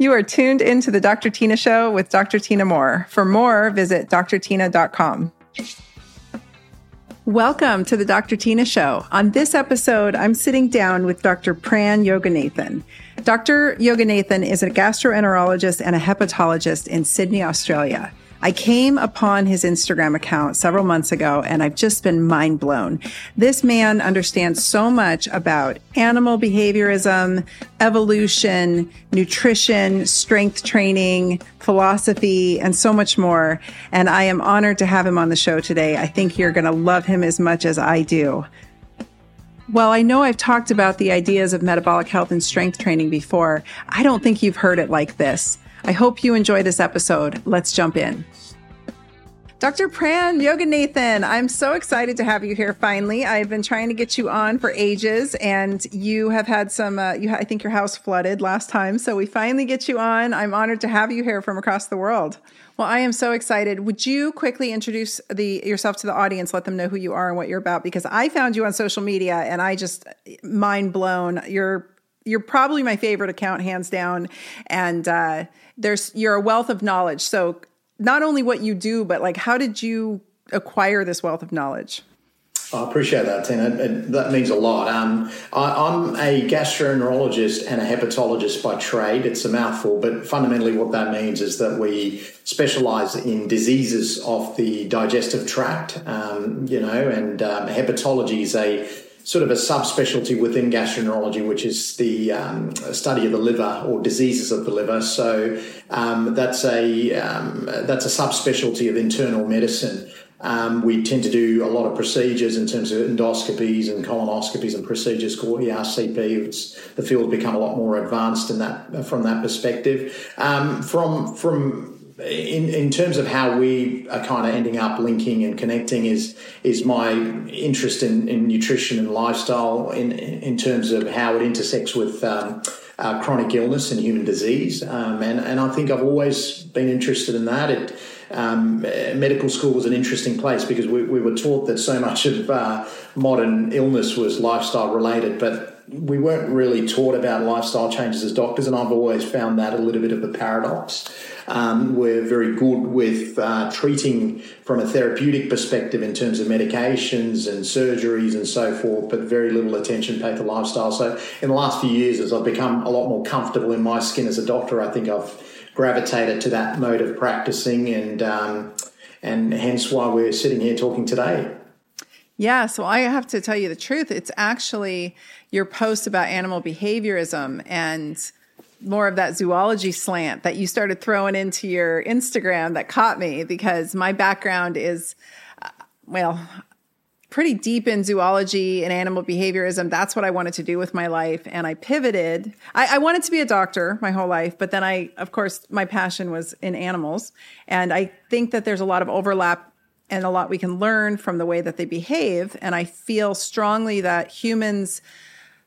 You are tuned into the Dr. Tyna Show with Dr. Tyna Moore. For more, visit drtyna.com. Welcome to the Dr. Tyna Show. On this episode, I'm sitting down with Dr. Pran Yoganathan. Dr. Yoganathan is a gastroenterologist and a hepatologist in Sydney, Australia. I came upon his Instagram account several months ago and I've just been mind blown. This man understands so much about animal behaviorism, evolution, nutrition, strength training, philosophy, and so much more. And I am honored to have him on the show today. I think you're going to love him as much as I do. Well, I know I've talked about the ideas of metabolic health and strength training before. I don't think you've heard it like this. I hope you enjoy this episode. Let's jump in. Dr. Pran Yoganathan, I'm so excited to have you here finally. I've been trying to get you on for ages and you have had some, uh, you, I think your house flooded last time. So we finally get you on. I'm honored to have you here from across the world. Well, I am so excited. Would you quickly introduce the yourself to the audience, let them know who you are and what you're about? Because I found you on social media and I just mind blown. You're you're probably my favorite account, hands down. And uh, there's you're a wealth of knowledge. So not only what you do, but like how did you acquire this wealth of knowledge? I appreciate that, Tyna. that means a lot. Um, I, am a gastroenterologist and a hepatologist by trade. It's a mouthful, but fundamentally, what that means is that we specialize in diseases of the digestive tract, um, you know, and um, hepatology is a sort of a subspecialty within gastroenterology, which is the um, study of the liver or diseases of the liver. So um, that's a um, that's a subspecialty of internal medicine. Um, we tend to do a lot of procedures in terms of endoscopies and colonoscopies and procedures called ERCP. It's, the field's become a lot more advanced in that from that perspective. Um, from from in, in terms of how we are kind of ending up linking and connecting is is my interest in, in nutrition and lifestyle in in terms of how it intersects with um, uh, chronic illness and human disease um, and and I think I've always been interested in that it um, medical school was an interesting place because we, we were taught that so much of uh, modern illness was lifestyle related but we weren't really taught about lifestyle changes as doctors, and I've always found that a little bit of a paradox. Um, we're very good with uh, treating from a therapeutic perspective in terms of medications and surgeries and so forth, but very little attention paid to lifestyle. So, in the last few years, as I've become a lot more comfortable in my skin as a doctor, I think I've gravitated to that mode of practicing, and um, and hence why we're sitting here talking today. Yeah, so I have to tell you the truth. It's actually your post about animal behaviorism and more of that zoology slant that you started throwing into your Instagram that caught me because my background is, uh, well, pretty deep in zoology and animal behaviorism. That's what I wanted to do with my life. And I pivoted. I, I, wanted to be a doctor my whole life, but then I, of course, my passion was in animals. And I think that there's a lot of overlap and a lot we can learn from the way that they behave. And I feel strongly that humans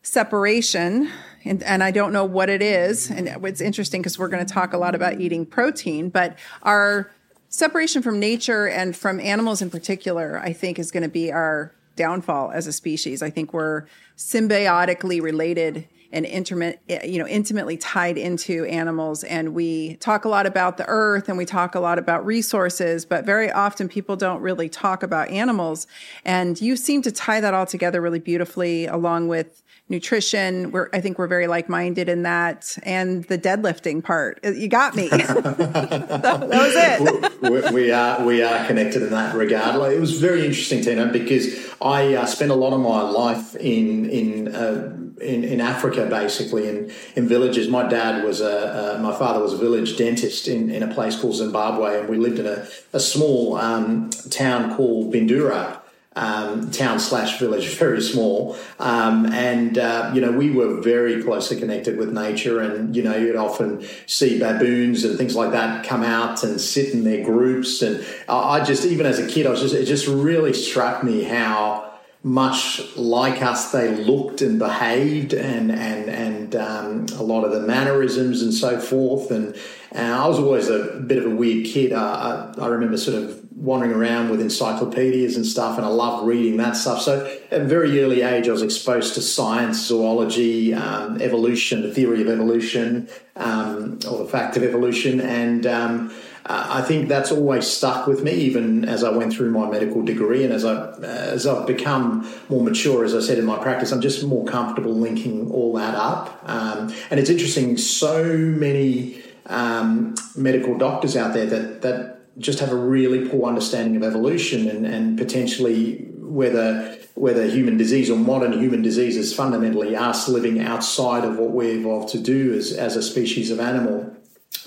separation, and, and I don't know what it is. And it's interesting because we're going to talk a lot about eating protein, but our separation from nature and from animals in particular, I think is going to be our downfall as a species. I think we're symbiotically related and intimate, you know, intimately tied into animals. And we talk a lot about the earth and we talk a lot about resources, but very often people don't really talk about animals. And you seem to tie that all together really beautifully along with nutrition. We're, I think we're very like minded in that, and the deadlifting part. Uh, you got me. that, was it. we, we, are we are connected in that regard. Like, it was very interesting, Tyna, because I uh, spent a lot of my life in in. Uh, in, in Africa, basically, in, in villages. My dad was a, uh, my father was a village dentist in, in a place called Zimbabwe, and we lived in a, a small um, town called Bindura, um, town slash village, very small. Um, and, uh, you know, we were very closely connected with nature. And, you know, you'd often see baboons and things like that come out and sit in their groups. And I just, even as a kid, I was just, it just really struck me how much like us they looked and behaved and, and, and um, a lot of the mannerisms and so forth. And, and I was always a bit of a weird kid. I, I remember sort of wandering around with encyclopedias and stuff, and I love reading that stuff. So at a very early age, I was exposed to science, zoology, um, evolution, the theory of evolution, um, or the fact of evolution, and um, I think that's always stuck with me, even as I went through my medical degree and as I as I've become more mature. As I said in my practice, I'm just more comfortable linking all that up. Um, and it's interesting, so many um, medical doctors out there that that just have a really poor understanding of evolution and, and potentially whether whether human disease or modern human disease is fundamentally us living outside of what we evolved to do as, as a species of animal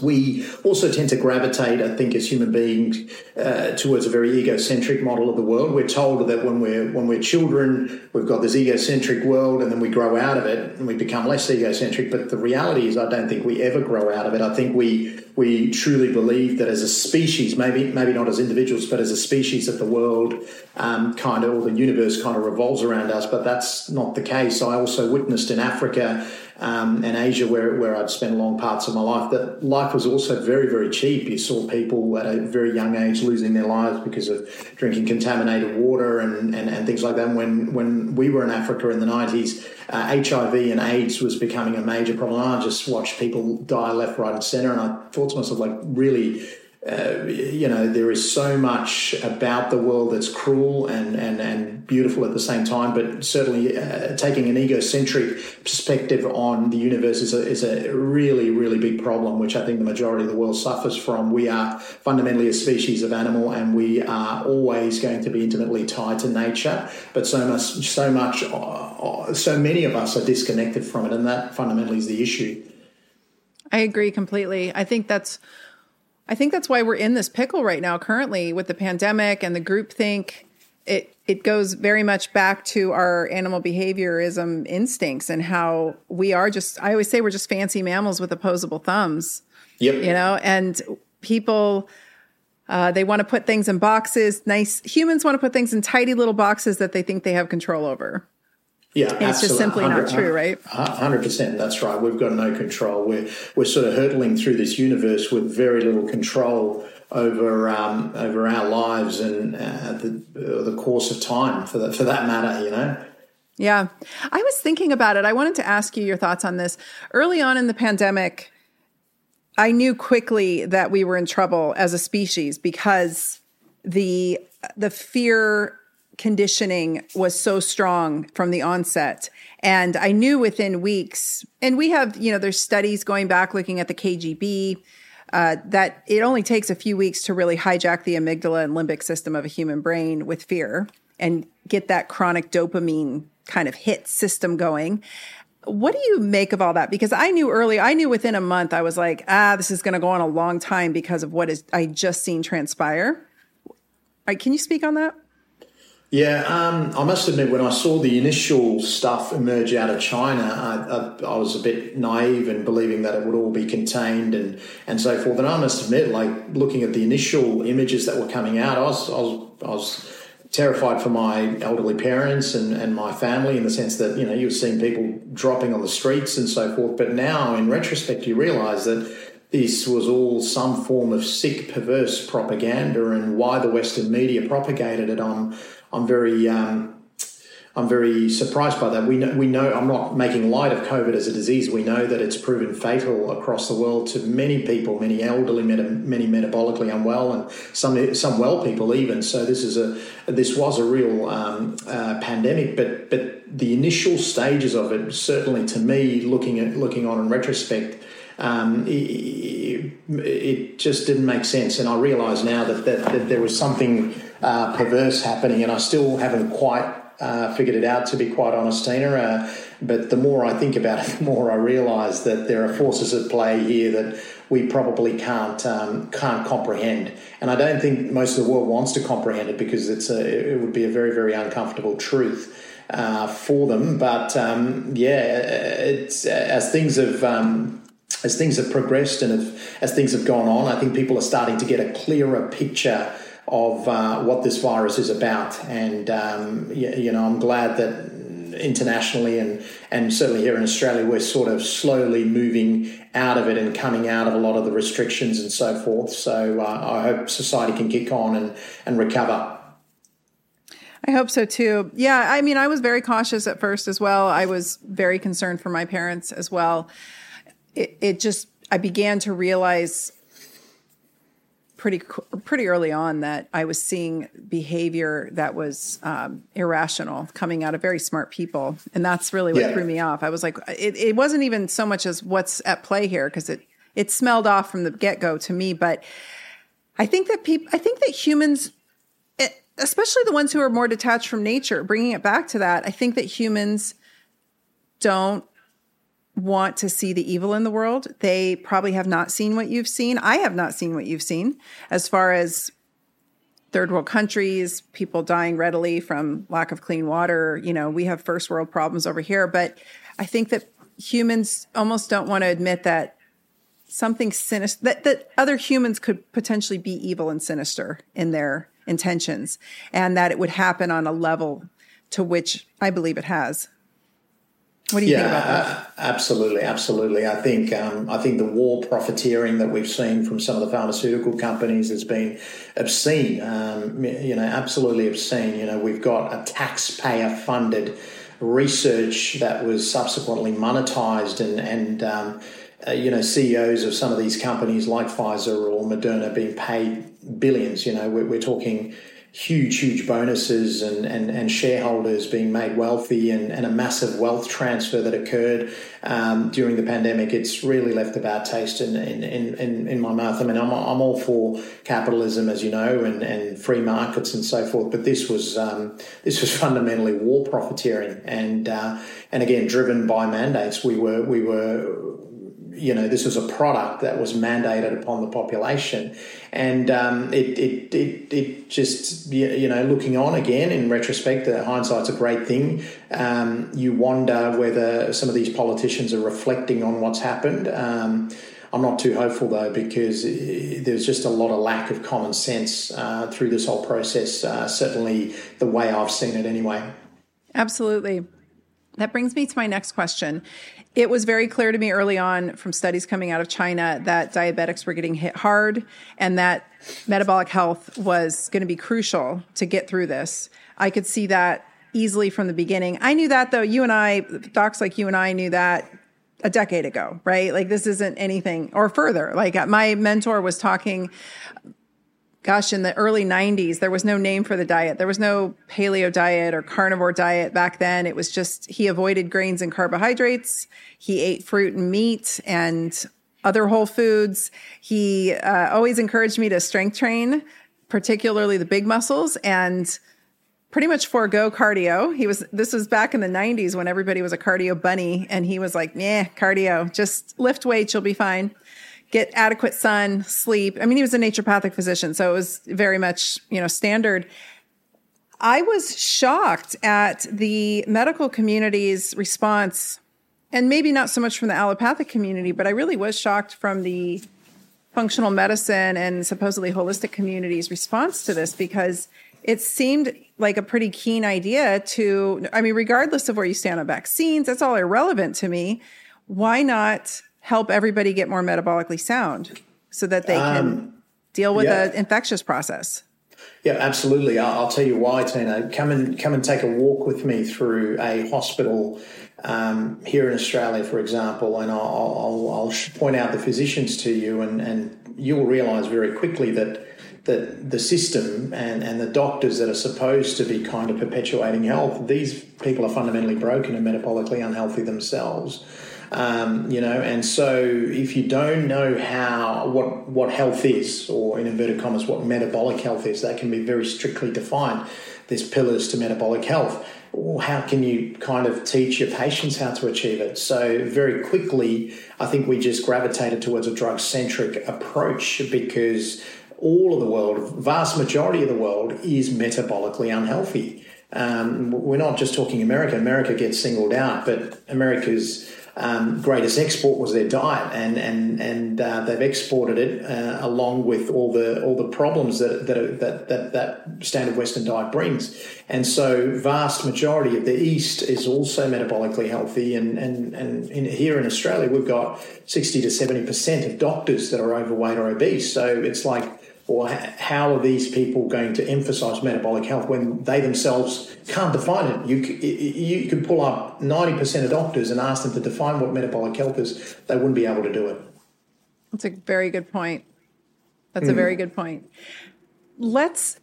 we also tend to gravitate, I think, as human beings, uh, towards a very egocentric model of the world. We're told that when we're when we're children, we've got this egocentric world, and then we grow out of it and we become less egocentric. But the reality is, I don't think we ever grow out of it. I think we we truly believe that as a species, maybe maybe not as individuals, but as a species, that the world um, kind of or the universe kind of revolves around us. But that's not the case. I also witnessed in Africa um, and Asia, where, where I'd spent long parts of my life, that life was also very, very cheap. You saw people at a very young age losing their lives because of drinking contaminated water and, and, and things like that. When, when we were in Africa in the 90s, uh, HIV and AIDS was becoming a major problem. I just watched people die left, right, and centre, and I thought to myself, like, really uh, you know, there is so much about the world that's cruel and, and, and beautiful at the same time, but certainly uh, taking an egocentric perspective on the universe is a, is a really, really big problem, which I think the majority of the world suffers from. We are fundamentally a species of animal and we are always going to be intimately tied to nature, but so much, so much, uh, so many of us are disconnected from it, and that fundamentally is the issue. I agree completely. I think that's I think that's why we're in this pickle right now, currently with the pandemic and the group think. It it goes very much back to our animal behaviorism instincts and how we are just. I always say we're just fancy mammals with opposable thumbs. Yep. You know, and people. Uh, they want to put things in boxes. Nice humans want to put things in tidy little boxes that they think they have control over. Yeah, it's just simply not true, right? Hundred percent. That's right. We've got no control. We're we're sort of hurtling through this universe with very little control over um, over our lives and uh, the uh, the course of time, for that for that matter. You know. Yeah, I was thinking about it. I wanted to ask you your thoughts on this. Early on in the pandemic, I knew quickly that we were in trouble as a species because the the fear conditioning was so strong from the onset. And I knew within weeks, and we have, you know, there's studies going back looking at the KGB. Uh, that it only takes a few weeks to really hijack the amygdala and limbic system of a human brain with fear and get that chronic dopamine kind of hit system going. What do you make of all that? Because I knew early, I knew within a month, I was like, ah, this is going to go on a long time because of what is I just seen transpire. Right, can you speak on that? Yeah, um, I must admit, when I saw the initial stuff emerge out of China, I, I, I, was a bit naive in believing that it would all be contained and, and so forth. And I must admit, like looking at the initial images that were coming out, I was, I was, I was terrified for my elderly parents and, and my family in the sense that, you know, you were seeing people dropping on the streets and so forth. But now, in retrospect, you realise that this was all some form of sick, perverse propaganda and why the Western media propagated it. I'm I'm very um, I'm very surprised by that. We know, we know I'm not making light of COVID as a disease. We know that it's proven fatal across the world to many people, many elderly, many metabolically unwell, and some some well people even. So this is a this was a real um, uh, pandemic. But but the initial stages of it, certainly to me, looking at looking on in retrospect. Um, it, it, just didn't make sense, and I realise now that, that, that there was something uh, perverse happening, and I still haven't quite uh, figured it out, to be quite honest, Tyna. Uh, but the more I think about it, the more I realise that there are forces at play here that we probably can't um, can't comprehend. And I don't think most of the world wants to comprehend it because it's a, it would be a very very uncomfortable truth. Uh, for them, but um, yeah, it's as things have um, as things have progressed and as things have gone on, I think people are starting to get a clearer picture of uh, what this virus is about. And, um, you, you, know, I'm glad that internationally and and certainly here in Australia, we're sort of slowly moving out of it and coming out of a lot of the restrictions and so forth. So uh, I hope society can kick on and and recover. I hope so too. Yeah, I mean, I was very cautious at first as well. I was very concerned for my parents as well. It, it just, I began to realize pretty pretty early on that I was seeing behavior that was um, irrational coming out of very smart people, and that's really what yeah. threw me off. I was like, it, it wasn't even so much as what's at play here because it it smelled off from the get go to me. But I think that people, I think that humans, especially the ones who are more detached from nature, bringing it back to that, I think that humans don't want to see the evil in the world. They probably have not seen what you've seen. I have not seen what you've seen as far as third world countries, people dying readily from lack of clean water. You know, we have first world problems over here, but I think that humans almost don't want to admit that something sinister that, that other humans could potentially be evil and sinister in their intentions and that it would happen on a level to which I believe it has. What do you yeah, think about that? Uh, absolutely, absolutely. I think um, I think the war profiteering that we've seen from some of the pharmaceutical companies has been obscene. Um, you know, absolutely obscene. You know, we've got a taxpayer-funded research that was subsequently monetized, and and um, uh, you know, CEOs of some of these companies like Pfizer or Moderna being paid billions. You know, we're, we're talking huge, huge bonuses and, and, and shareholders being made wealthy and, and a massive wealth transfer that occurred um, during the pandemic, it's really left a bad taste in, in, in, in, my mouth. I mean, I'm, I'm all for capitalism, as you know, and, and free markets and so forth, but this was um, this was fundamentally war profiteering and uh, and again driven by mandates. We were we were you know, this was a product that was mandated upon the population. And um, it, it, it, it, just, you know, looking on again in retrospect, uh, hindsight's a great thing. Um, you wonder whether some of these politicians are reflecting on what's happened. Um, I'm not too hopeful though, because uh, there's just a lot of lack of common sense uh, through this whole process, uh, certainly the way I've seen it anyway. Absolutely. That brings me to my next question. It was very clear to me early on from studies coming out of China that diabetics were getting hit hard and that metabolic health was going to be crucial to get through this. I could see that easily from the beginning. I knew that though. You and I, docs like you and I knew that a decade ago, right? Like this isn't anything or further. Like my mentor was talking gosh, in the early 90s, there was no name for the diet. There was no paleo diet or carnivore diet back then. It was just he avoided grains and carbohydrates. He ate fruit and meat and other whole foods. He uh, always encouraged me to strength train, particularly the big muscles and pretty much forego cardio. He was this was back in the 90s when everybody was a cardio bunny and he was like, "Yeah, cardio, just lift weights, you'll be fine." Get adequate sun, sleep. I mean, he was a naturopathic physician, so it was very much, you know, standard. I was shocked at the medical community's response, and maybe not so much from the allopathic community, but I really was shocked from the functional medicine and supposedly holistic community's response to this because it seemed like a pretty keen idea to, I mean, regardless of where you stand on vaccines, that's all irrelevant to me. Why not help everybody get more metabolically sound so that they can um, deal with yeah. the infectious process? Yeah, absolutely. I'll, I'll, tell you why, Tyna. Come and come and take a walk with me through a hospital um, here in Australia, for example, and I'll, I'll, I'll, point out the physicians to you, and, and you will realise very quickly that that the system and, and the doctors that are supposed to be kind of perpetuating health, these people are fundamentally broken and metabolically unhealthy themselves. Um, you know, and so if you don't know how what what health is, or in inverted commas, what metabolic health is, that can be very strictly defined. There's pillars to metabolic health. Well, how can you kind of teach your patients how to achieve it? So very quickly, I think we just gravitated towards a drug centric approach because all of the world, vast majority of the world, is metabolically unhealthy. Um, we're not just talking America. America gets singled out, but America's um, greatest export was their diet, and and and uh, they've exported it uh, along with all the all the problems that that, that that that standard Western diet brings. And so, vast majority of the East is also metabolically healthy, and and and in, here in Australia, we've got sixty to seventy percent of doctors that are overweight or obese. So it's like or how are these people going to emphasize metabolic health when they themselves can't define it? You, you can pull up 90% of doctors and ask them to define what metabolic health is, they wouldn't be able to do it. That's a very good point. That's mm. a very good point. Let's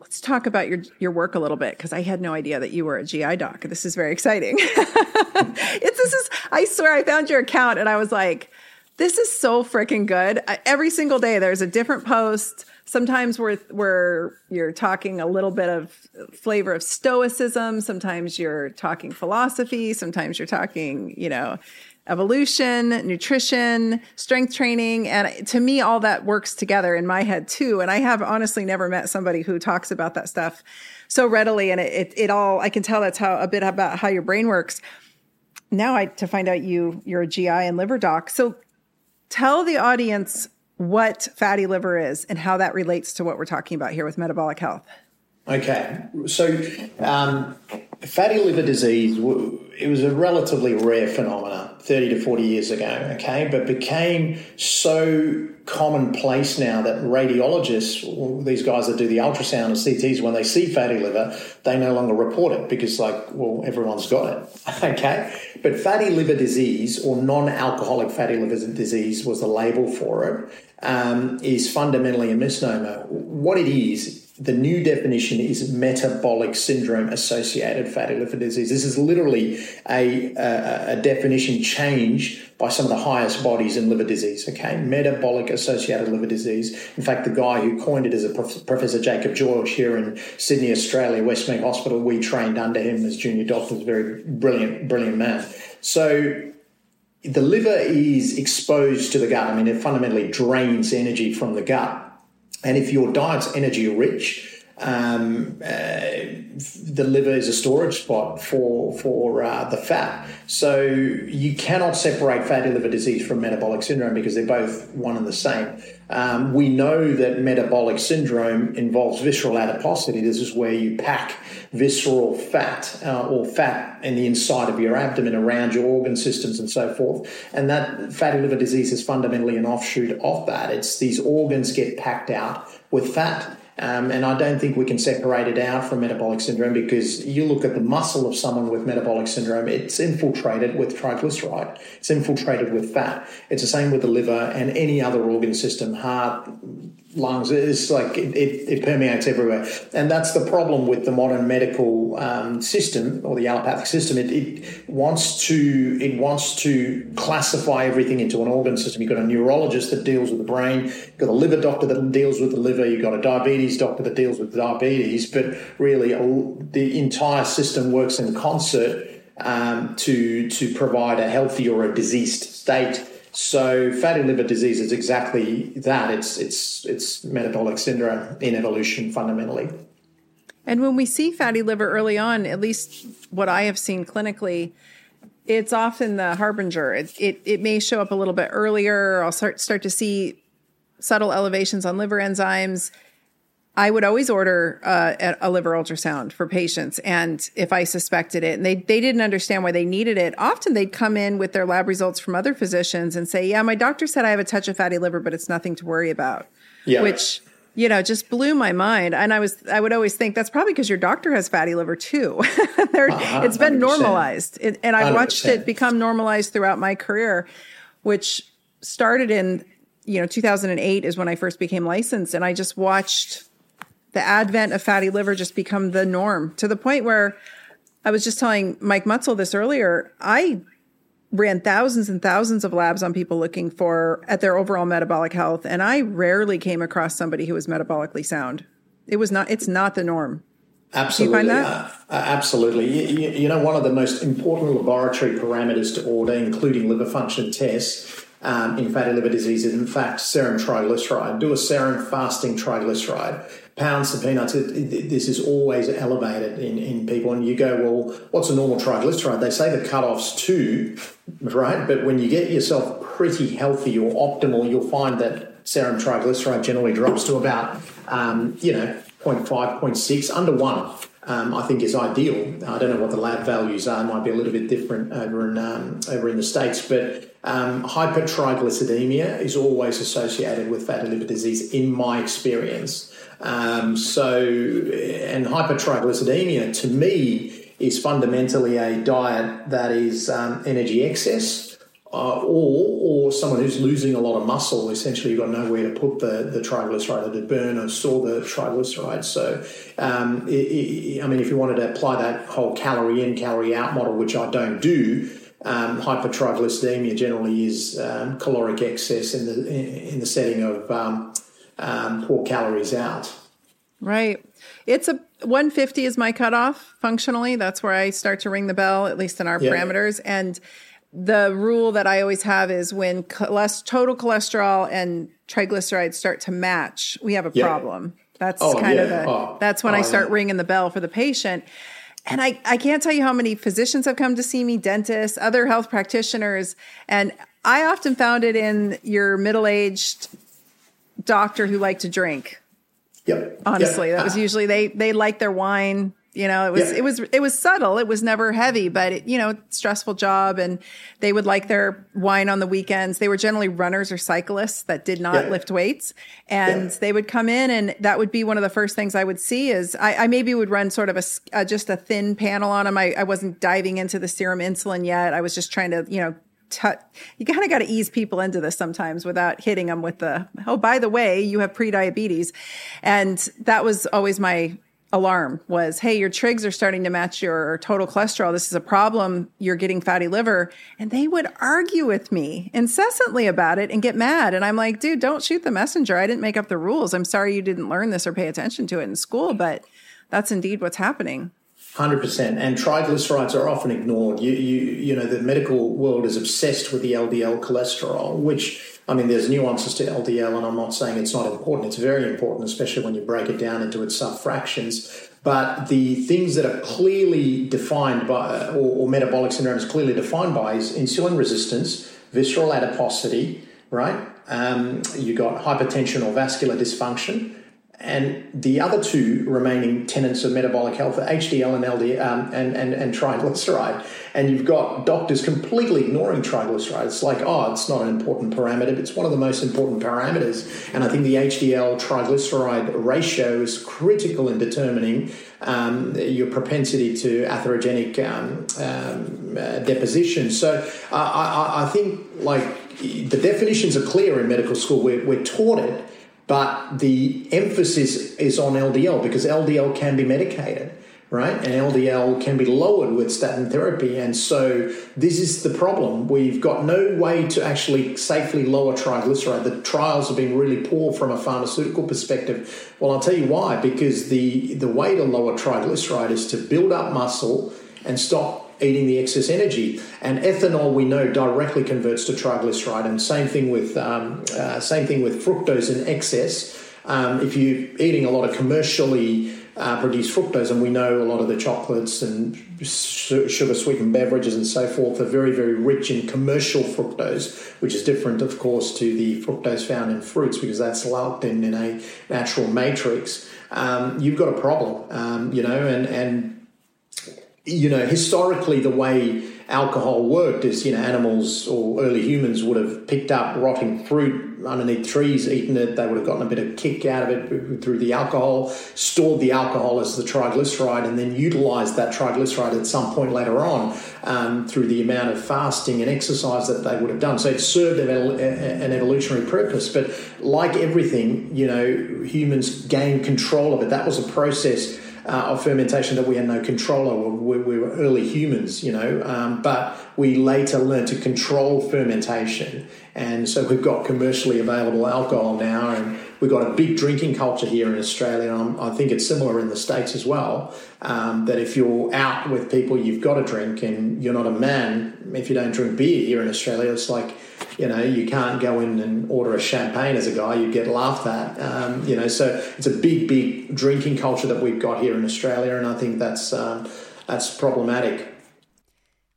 let's talk about your your work a little bit because I had no idea that you were a GI doc. This is very exciting. it's this is I swear I found your account and I was like, this is so freaking good. Every single day there's a different post. Sometimes we're where you're talking a little bit of flavor of stoicism, sometimes you're talking philosophy, sometimes you're talking, you know, evolution, nutrition, strength training. And to me, all that works together in my head too. And I have honestly never met somebody who talks about that stuff so readily. And it, it, it all, I can tell that's how a bit about how your brain works. Now I, to find out you, you're a GI and liver doc. So tell the audience what fatty liver is and how that relates to what we're talking about here with metabolic health. Okay, so um, fatty liver disease it was a relatively rare phenomenon 30 to 40 years ago okay? But became so commonplace now that radiologists these guys that do the ultrasound and cts when they see fatty liver they no longer report it because like well everyone's got it okay but fatty liver disease or non-alcoholic fatty liver disease was the label for it um, is fundamentally a misnomer. What it is the new definition is metabolic syndrome associated fatty liver disease. This is literally a, a, a, definition change by some of the highest bodies in liver disease. Okay, metabolic associated liver disease. In fact, the guy who coined it is a prof- Professor Jacob George here in Sydney, Australia, Westmead Hospital. We trained under him as junior doctors. Very brilliant, brilliant man. So the liver is exposed to the gut. I mean, it fundamentally drains energy from the gut and if your diet's energy rich, um, uh, the liver is a storage spot for for uh, the fat. So you cannot separate fatty liver disease from metabolic syndrome because they're both one and the same. Um, we know that metabolic syndrome involves visceral adiposity. This is where you pack visceral fat uh, or fat in the inside of your abdomen around your organ systems and so forth. And that fatty liver disease is fundamentally an offshoot of that. It's these organs get packed out with fat um, and I don't think we can separate it out from metabolic syndrome because you look at the muscle of someone with metabolic syndrome, it's infiltrated with triglyceride, it's infiltrated with fat. It's the same with the liver and any other organ system, heart, lungs. It's like it, it, it, permeates everywhere, and that's the problem with the modern medical um, system or the allopathic system. It, it, wants to it wants to classify everything into an organ system. You've got a neurologist that deals with the brain. You've got a liver doctor that deals with the liver. You've got a diabetes doctor that deals with diabetes. But really, the entire system works in concert um, to to provide a healthy or a diseased state so fatty liver disease is exactly that. It's it's it's metabolic syndrome in evolution fundamentally. And when we see fatty liver early on, at least what I have seen clinically, it's often the harbinger. It, it, it may show up a little bit earlier. I'll start start to see subtle elevations on liver enzymes. I would always order uh, a liver ultrasound for patients, and if I suspected it, and they they didn't understand why they needed it, often they'd come in with their lab results from other physicians and say, "Yeah, my doctor said I have a touch of fatty liver, but it's nothing to worry about." Yeah. Which you know just blew my mind, and I was I would always think that's probably because your doctor has fatty liver too. uh-huh, it's been 100%. normalized, it, and I've watched it become normalized throughout my career, which started in you know 2008 is when I first became licensed, and I just watched the advent of fatty liver just become the norm to the point where I was just telling Mike Mutzel this earlier. I ran thousands and thousands of labs on people looking for at their overall metabolic health, and I rarely came across somebody who was metabolically sound. It was not. It's not the norm. Absolutely. Uh, absolutely. You, you, know, one of the most important laboratory parameters to order, including liver function tests, um, in fatty liver disease is, in fact, serum triglyceride. Do a serum fasting triglyceride. Pounds of peanuts, it, it, this is always elevated in, in people. And you go, well, what's a normal triglyceride? They say the cutoff's two, right? But when you get yourself pretty healthy or optimal, you'll find that serum triglyceride generally drops to about, um, you know, 0.5, 0.6, under one um, I think is ideal. I don't know what the lab values are; might be a little bit different over in um, over in the states. But um, hypertriglyceridemia is always associated with fatty liver disease, in my experience. Um, so, and hypertriglyceridemia to me is fundamentally a diet that is um, energy excess uh, or or someone who's losing a lot of muscle, essentially you've got nowhere to put the, the triglyceride to burn or store the triglycerides. So, um, it, it, I mean, if you wanted to apply that whole calorie in, calorie out model, which I don't do, um, hypertriglyceridemia generally is um, caloric excess in the in, the setting of um, um, poor calories out. Right. It's a 150 is my cutoff functionally. That's where I start to ring the bell, at least in our parameters. And the rule that I always have is when cholesterol, total cholesterol and triglycerides start to match, we have a yeah. problem. That's oh, kind yeah. of the, oh. that's when oh, I start yeah. ringing the bell for the patient. And I, I can't tell you how many physicians have come to see me, dentists, other health practitioners. And I often found it in your middle aged doctor who liked to drink. Yep. Honestly, yep. that was ah. usually they they like their wine you know, it was yeah. it was it was subtle. It was never heavy, but it, you know, stressful job. And they would like their wine on the weekends. They were generally runners or cyclists that did not yeah. lift weights, and yeah. they would come in, and that would be one of the first things I would see. Is I, I maybe would run sort of a uh, just a thin panel on them. I, I wasn't diving into the serum insulin yet. I was just trying to you know you kind of got to ease people into this sometimes without hitting them with the oh by the way you have pre-diabetes and that was always my alarm was, hey, your trigs are starting to match your total cholesterol. This is a problem. You're getting fatty liver. And they would argue with me incessantly about it and get mad. And I'm like, dude, don't shoot the messenger. I didn't make up the rules. I'm sorry you didn't learn this or pay attention to it in school, but that's indeed what's happening. Hundred percent, and triglycerides are often ignored. You, you, you know, the medical world is obsessed with the LDL cholesterol, which I mean, there's nuances to LDL, and I'm not saying it's not important. It's very important, especially when you break it down into its sub fractions. But the things that are clearly defined by, or, or metabolic syndrome is clearly defined by, is insulin resistance, visceral adiposity, right? Um, you got hypertension or vascular dysfunction, and the other two remaining tenets of metabolic health are HDL and LDL um, and, and, and triglyceride. And you've got doctors completely ignoring triglycerides. It's like, oh, it's not an important parameter, but it's one of the most important parameters. And I think the HDL triglyceride ratio is critical in determining um, your propensity to atherogenic um, um uh, deposition. So uh, I, I think like the definitions are clear in medical school. We're, we're taught it but the emphasis is on LDL because LDL can be medicated, right? And LDL can be lowered with statin therapy. And so this is the problem. We've got no way to actually safely lower triglyceride. The trials have been really poor from a pharmaceutical perspective. Well, I'll tell you why. Because the, the way to lower triglyceride is to build up muscle and stop eating the excess energy. And ethanol, we know, directly converts to triglyceride. And same thing with um, uh, same thing with fructose in excess. Um, if you're eating a lot of commercially uh, produced fructose, and we know a lot of the chocolates and sugar sweetened beverages and so forth are very, very rich in commercial fructose, which is different, of course, to the fructose found in fruits because that's locked in in a natural matrix. Um, you've got a problem, um, you know, and and you know, historically, the way alcohol worked is, you know, animals or early humans would have picked up rotting fruit underneath trees, eaten it. They would have gotten a bit of kick out of it through the alcohol, stored the alcohol as the triglyceride, and then utilized that triglyceride at some point later on um, through the amount of fasting and exercise that they would have done. So it served an evolutionary purpose. But like everything, you know, humans gained control of it. That was a process uh, of fermentation that we had no control over. We, we were early humans, you know, um, but we later learned to control fermentation. And so we've got commercially available alcohol now, and we've got a big drinking culture here in Australia. And i think it's similar in the States as well. Um, that if you're out with people, you've got to drink, and you're not a man if you don't drink beer here in Australia. It's like you know, you can't go in and order a champagne as a guy; you'd get laughed at. Um, you know, so it's a big, big drinking culture that we've got here in Australia, and I think that's um, that's problematic.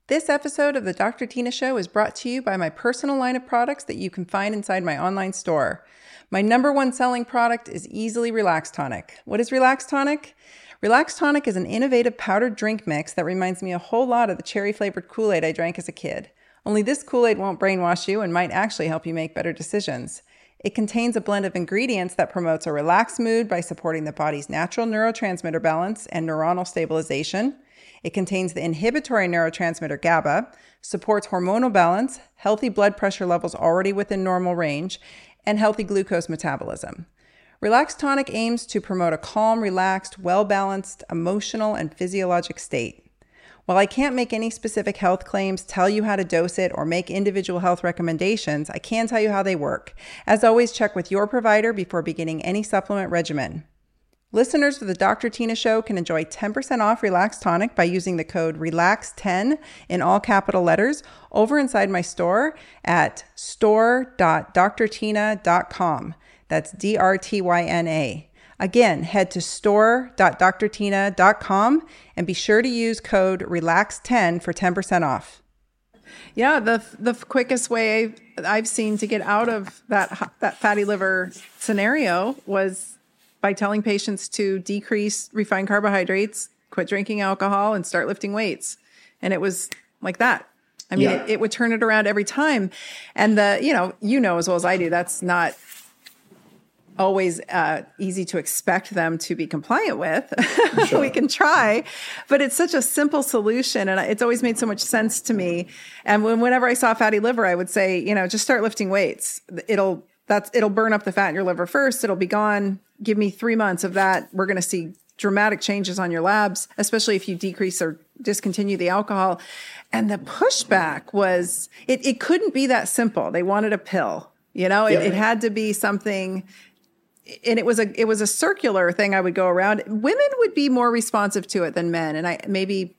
This episode of the Dr. Tyna Show is brought to you by my personal line of products that you can find inside my online store. My number one selling product is Easily Relax Tonic. What is Relax Tonic? Relax Tonic is an innovative powdered drink mix that reminds me a whole lot of the cherry flavored Kool Aid I drank as a kid. Only this Kool Aid won't brainwash you and might actually help you make better decisions. It contains a blend of ingredients that promotes a relaxed mood by supporting the body's natural neurotransmitter balance and neuronal stabilization. It contains the inhibitory neurotransmitter GABA, supports hormonal balance, healthy blood pressure levels already within normal range, and healthy glucose metabolism. Relax Tonic aims to promote a calm, relaxed, well balanced emotional and physiologic state. While I can't make any specific health claims, tell you how to dose it, or make individual health recommendations, I can tell you how they work. As always, check with your provider before beginning any supplement regimen. Listeners of the Dr. Tyna Show can enjoy 10% off Relax Tonic by using the code RELAX10 in all capital letters over inside my store at store.drtyna.com. That's D R T Y N A. Again, head to store.drtyna.com and be sure to use code RELAX10 for 10% off. Yeah, the the quickest way I've seen to get out of that that fatty liver scenario was by telling patients to decrease refined carbohydrates, quit drinking alcohol, and start lifting weights. And it was like that. I mean, yeah. it, it would turn it around every time. And the, you know, you know as well as I do, that's not always uh, easy to expect them to be compliant with. Sure. we can try, but it's such a simple solution, and it's always made so much sense to me. And when, whenever I saw fatty liver, I would say, you know, just start lifting weights. It'll that's it'll burn up the fat in your liver first. It'll be gone. Give me three months of that. We're going to see dramatic changes on your labs, especially if you decrease or discontinue the alcohol. And the pushback was it, it couldn't be that simple. They wanted a pill. You know, it, it had to be something and it was a it was a circular thing I would go around. Women would be more responsive to it than men, and I maybe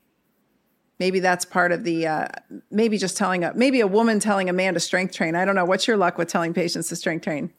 maybe that's part of the uh, maybe just telling a maybe a woman telling a man to strength train. I don't know. What's your luck with telling patients to strength train?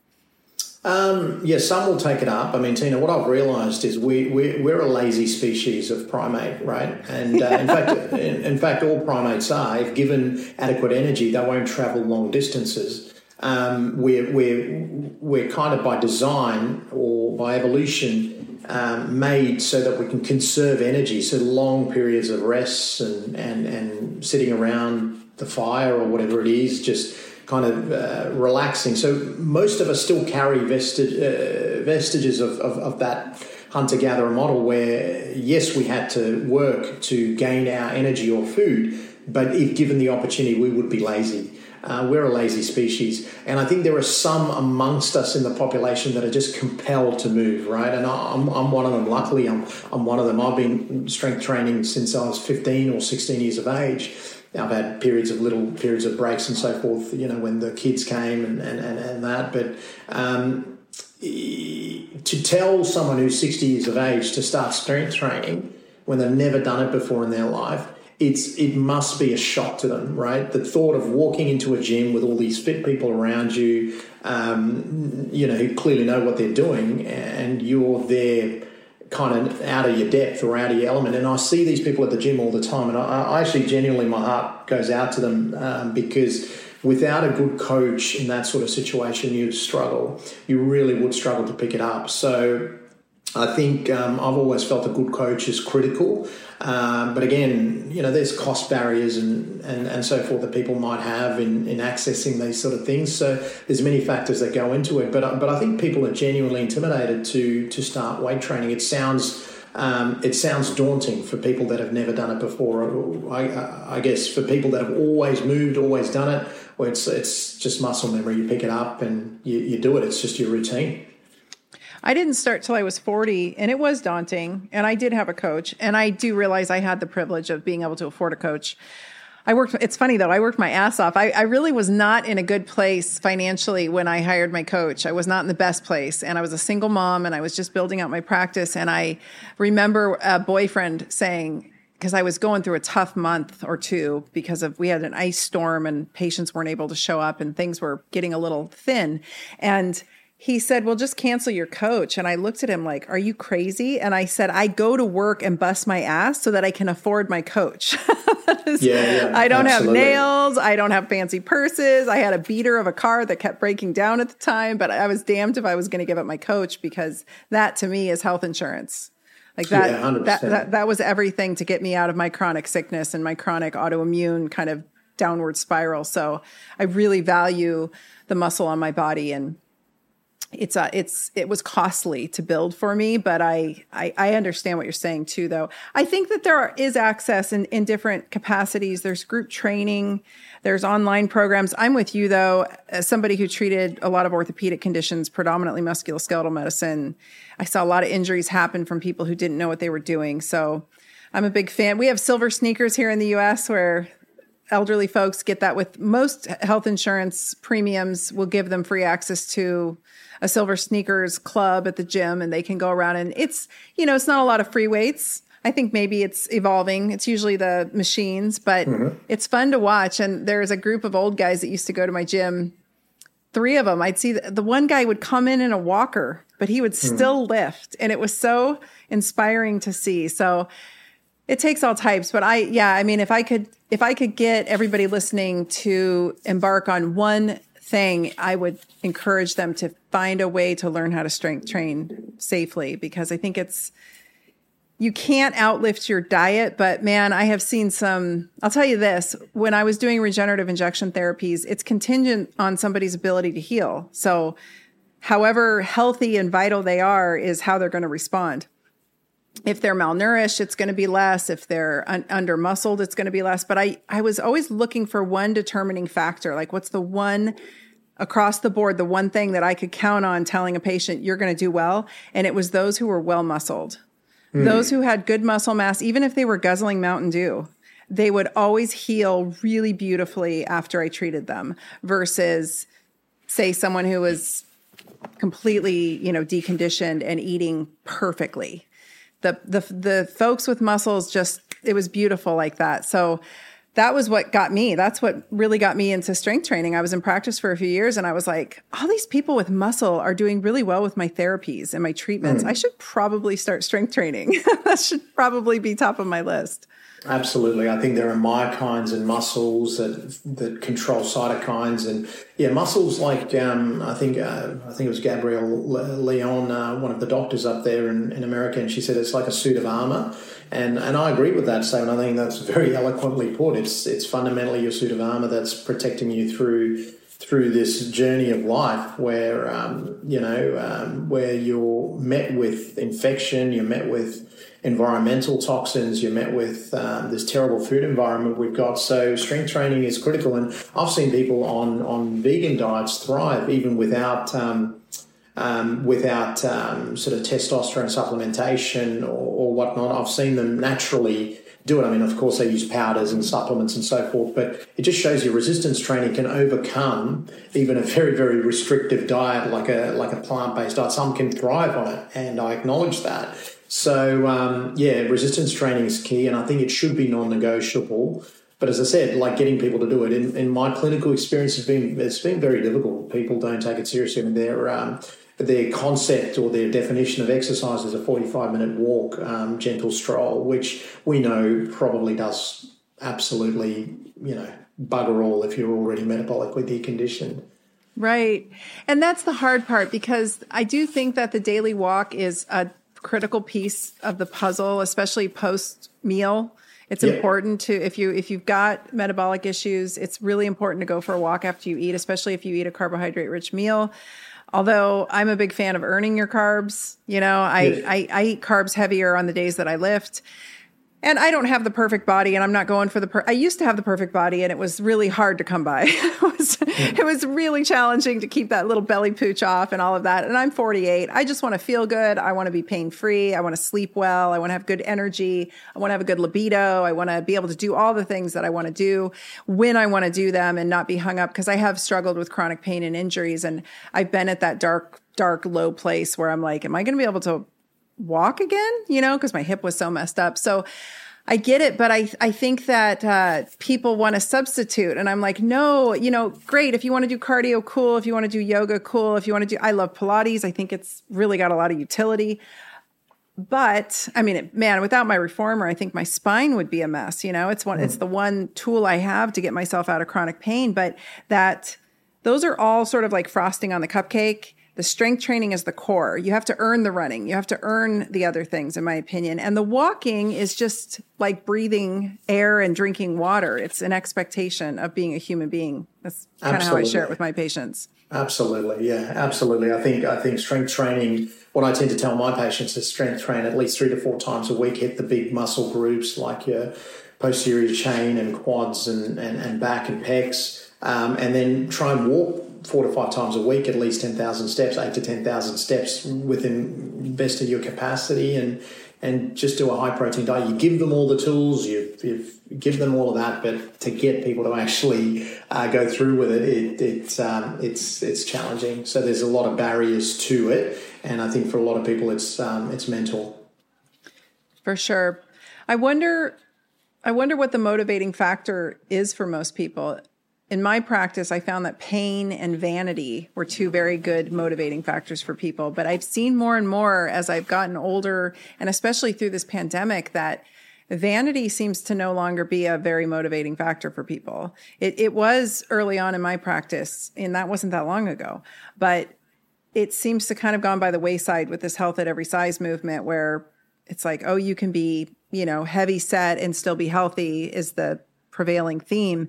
Um, yeah, some will take it up. I mean, Tyna, what I've realised is we, we we're a lazy species of primate, right? And uh, in fact, in, in, fact, all primates are. If given adequate energy, they won't travel long distances um, we're, we're, we're kind of by design or by evolution um, made so that we can conserve energy. So long periods of rest and, and, and sitting around the fire or whatever it is, just kind of uh, relaxing. So most of us still carry vestig- uh, vestiges of, of, of that hunter gatherer model where, yes, we had to work to gain our energy or food, but if given the opportunity, we would be lazy. Uh, we're a lazy species. And I think there are some amongst us in the population that are just compelled to move, right? And I'm, I'm one of them. Luckily, I'm, I'm one of them. I've been strength training since I was 15 or 16 years of age. I've had periods of little periods of breaks and so forth, you know, when the kids came and, and, and, and that. But um, to tell someone who's 60 years of age to start strength training when they've never done it before in their life it's it must be a shock to them, right? The thought of walking into a gym with all these fit people around you, um, you know, who clearly know what they're doing, and you're there kind of out of your depth or out of your element. And I see these people at the gym all the time, and I, I actually genuinely, my heart goes out to them um, because without a good coach in that sort of situation, you'd struggle. You really would struggle to pick it up. So I think um, I've always felt a good coach is critical. Um, but again, you know, there's cost barriers and, and, and so forth that people might have in, in accessing these sort of things. So there's many factors that go into it. But but I think people are genuinely intimidated to to start weight training. It sounds um, it sounds daunting for people that have never done it before. I, I, guess for people that have always moved, always done it, where it's it's just muscle memory. You pick it up and you, you do it. It's just your routine. I didn't start till I was 40 and it was daunting. And I did have a coach. And I do realize I had the privilege of being able to afford a coach. I worked, it's funny though, I worked my ass off. I, I, really was not in a good place financially when I hired my coach. I was not in the best place. And I was a single mom and I was just building out my practice. And I remember a boyfriend saying, because I was going through a tough month or two because of we had an ice storm and patients weren't able to show up and things were getting a little thin. And he said, Well, just cancel your coach. And I looked at him like, Are you crazy? And I said, I go to work and bust my ass so that I can afford my coach. yeah, yeah, I don't absolutely. have nails. I don't have fancy purses. I had a beater of a car that kept breaking down at the time, but I was damned if I was going to give up my coach because that to me is health insurance. Like that, Yeah, that, that, that was everything to get me out of my chronic sickness and my chronic autoimmune kind of downward spiral. So I really value the muscle on my body and it's uh, it's it was costly to build for me, but I, I I understand what you're saying too. Though I think that there are, is access in in different capacities. There's group training, there's online programs. I'm with you though, as somebody who treated a lot of orthopedic conditions, predominantly musculoskeletal medicine. I saw a lot of injuries happen from people who didn't know what they were doing. So I'm a big fan. We have silver sneakers here in the U.S. where elderly folks get that with most health insurance premiums will give them free access to a silver sneakers club at the gym and they can go around and it's you know it's not a lot of free weights. I think maybe it's evolving. It's usually the machines but mm-hmm. it's fun to watch. And there's a group of old guys that used to go to my gym. Three of them i'd see the, the one guy would come in in a walker but he would mm-hmm. still lift. And it was so inspiring to see. So it takes all types but i yeah i mean if i could if i could get everybody listening to embark on one thing i would encourage them to find a way to learn how to strength train safely because i think it's you can't outlift your diet but man i have seen some i'll tell you this when i was doing regenerative injection therapies it's contingent on somebody's ability to heal. So however healthy and vital they are is how they're going to respond if they're malnourished, it's going to be less. If they're un- under muscled, it's going to be less. But I, I was always looking for one determining factor. Like, what's the one across the board, the one thing that I could count on telling a patient, you're going to do well? And it was those who were well muscled, hmm. those who had good muscle mass, even if they were guzzling Mountain Dew. They would always heal really beautifully after I treated them versus, say, someone who was completely, you know, deconditioned and eating perfectly the the the folks with muscles just it was beautiful like that. So that was what got me. That's what really got me into strength training. I was in practice for a few years and I was like, all these people with muscle are doing really well with my therapies and my treatments. Hmm. I should probably start strength training. that should probably be top of my list. Absolutely, I think there are myokines and muscles that that control cytokines, and yeah, muscles like um, I think uh, I think it was Gabrielle Lyon, uh, one of the doctors up there in, in America, and she said it's like a suit of armor, and and I agree with that statement. I think that's very eloquently put. It's it's fundamentally your suit of armor that's protecting you through through this journey of life where um, you know um, where you're met with infection, you're met with environmental toxins, you're met with um, this terrible food environment we've got. So strength training is critical, and I've seen people on on vegan diets thrive even without. Um, um, without um, sort of testosterone supplementation or, or whatnot, I've seen them naturally do it. I mean, of course, they use powders and supplements and so forth, but it just shows you resistance training can overcome even a very, very restrictive diet like a like a plant based diet. Some can thrive on it, and I acknowledge that. So, um, yeah, resistance training is key, and I think it should be non-negotiable. But as I said, like getting people to do it in, in my clinical experience has been it's been very difficult. People don't take it seriously. I mean, their um, their concept or their definition of exercise is a forty-five minute walk, um, gentle stroll, which we know probably does absolutely, you know, bugger all if you're already metabolically deconditioned. Right. And that's the hard part because I do think that the daily walk is a critical piece of the puzzle, especially post meal. It's Yeah. important to if you if you've got metabolic issues, it's really important to go for a walk after you eat, especially if you eat a carbohydrate rich meal. Although I'm a big fan of earning your carbs, you know, I, Yes. I, I eat carbs heavier on the days that I lift. And I don't have the perfect body, and I'm not going for the. Per- I used to have the perfect body, and it was really hard to come by. it was, it was really challenging to keep that little belly pooch off and all of that. And I'm 48. I just want to feel good. I want to be pain free. I want to sleep well. I want to have good energy. I want to have a good libido. I want to be able to do all the things that I want to do when I want to do them, and not be hung up because I have struggled with chronic pain and injuries, and I've been at that dark, dark, low place where I'm like, am I going to be able to walk again, you know, because my hip was so messed up. So I get it, but I I think that uh, people want to substitute, and I'm like, no, you know, great. If you want to do cardio, cool. If you want to do yoga, cool. If you want to do, I love Pilates. I think it's really got a lot of utility. But I mean, man, without my reformer, I think my spine would be a mess. You know, it's one, mm. it's the one tool I have to get myself out of chronic pain. But that those are all sort of like frosting on the cupcake the strength training is the core. You have to earn the running. You have to earn the other things, in my opinion. And the walking is just like breathing air and drinking water. It's an expectation of being a human being. That's kind of how I share it with my patients. Absolutely, yeah, absolutely. I think I think strength training. What I tend to tell my patients is strength train at least three to four times a week. Hit the big muscle groups like your posterior chain and quads and and, and back and pecs, um, and then try and walk four to five times a week, at least 10,000 steps, eight to 10,000 steps within best of your capacity and, and just do a high protein diet. You give them all the tools, you, you give them all of that, but to get people to actually uh, go through with it, it, it um, it's, it's challenging. So there's a lot of barriers to it. And I think for a lot of people, it's, um, it's mental. For sure. I wonder, I wonder what the motivating factor is for most people in my practice, I found that pain and vanity were two very good motivating factors for people. But I've seen more and more as I've gotten older, and especially through this pandemic, that vanity seems to no longer be a very motivating factor for people. It, it was early on in my practice, and that wasn't that long ago. But it seems to kind of gone by the wayside with this health at every size movement where it's like, oh, you can be, you know, heavy set and still be healthy is the prevailing theme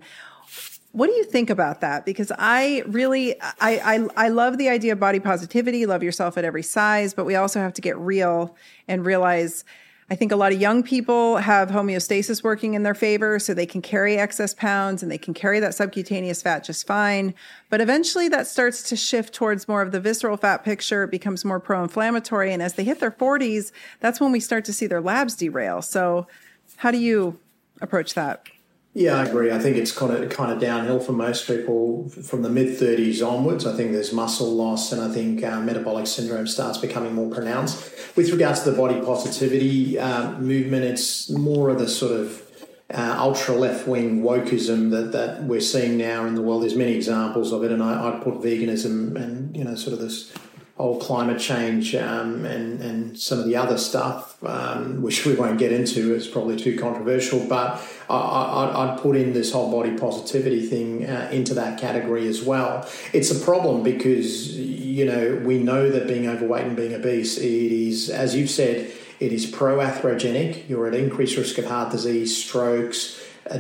what do you think about that? Because I really, I, I, I love the idea of body positivity, love yourself at every size, but we also have to get real and realize I think a lot of young people have homeostasis working in their favor, so they can carry excess pounds and they can carry that subcutaneous fat just fine. But eventually that starts to shift towards more of the visceral fat picture. It becomes more pro inflammatory. And as they hit their 40s, that's when we start to see their labs derail. So, how do you approach that? Yeah, I agree. I think it's kind of kind of downhill for most people from the mid thirties onwards. I think there's muscle loss, and I think uh, metabolic syndrome starts becoming more pronounced. With regards to the body positivity uh, movement, it's more of the sort of uh, ultra left wing wokeism that, that we're seeing now in the world. There's many examples of it, and I, I'd put veganism and you know sort of this whole climate change um, and, and some of the other stuff, um, which we won't get into, is probably too controversial. But I, would put in this whole body positivity thing uh, into that category as well. It's a problem because you know we know that being overweight and being obese, it is as you've said, it is pro-atherogenic. You're at increased risk of heart disease, strokes.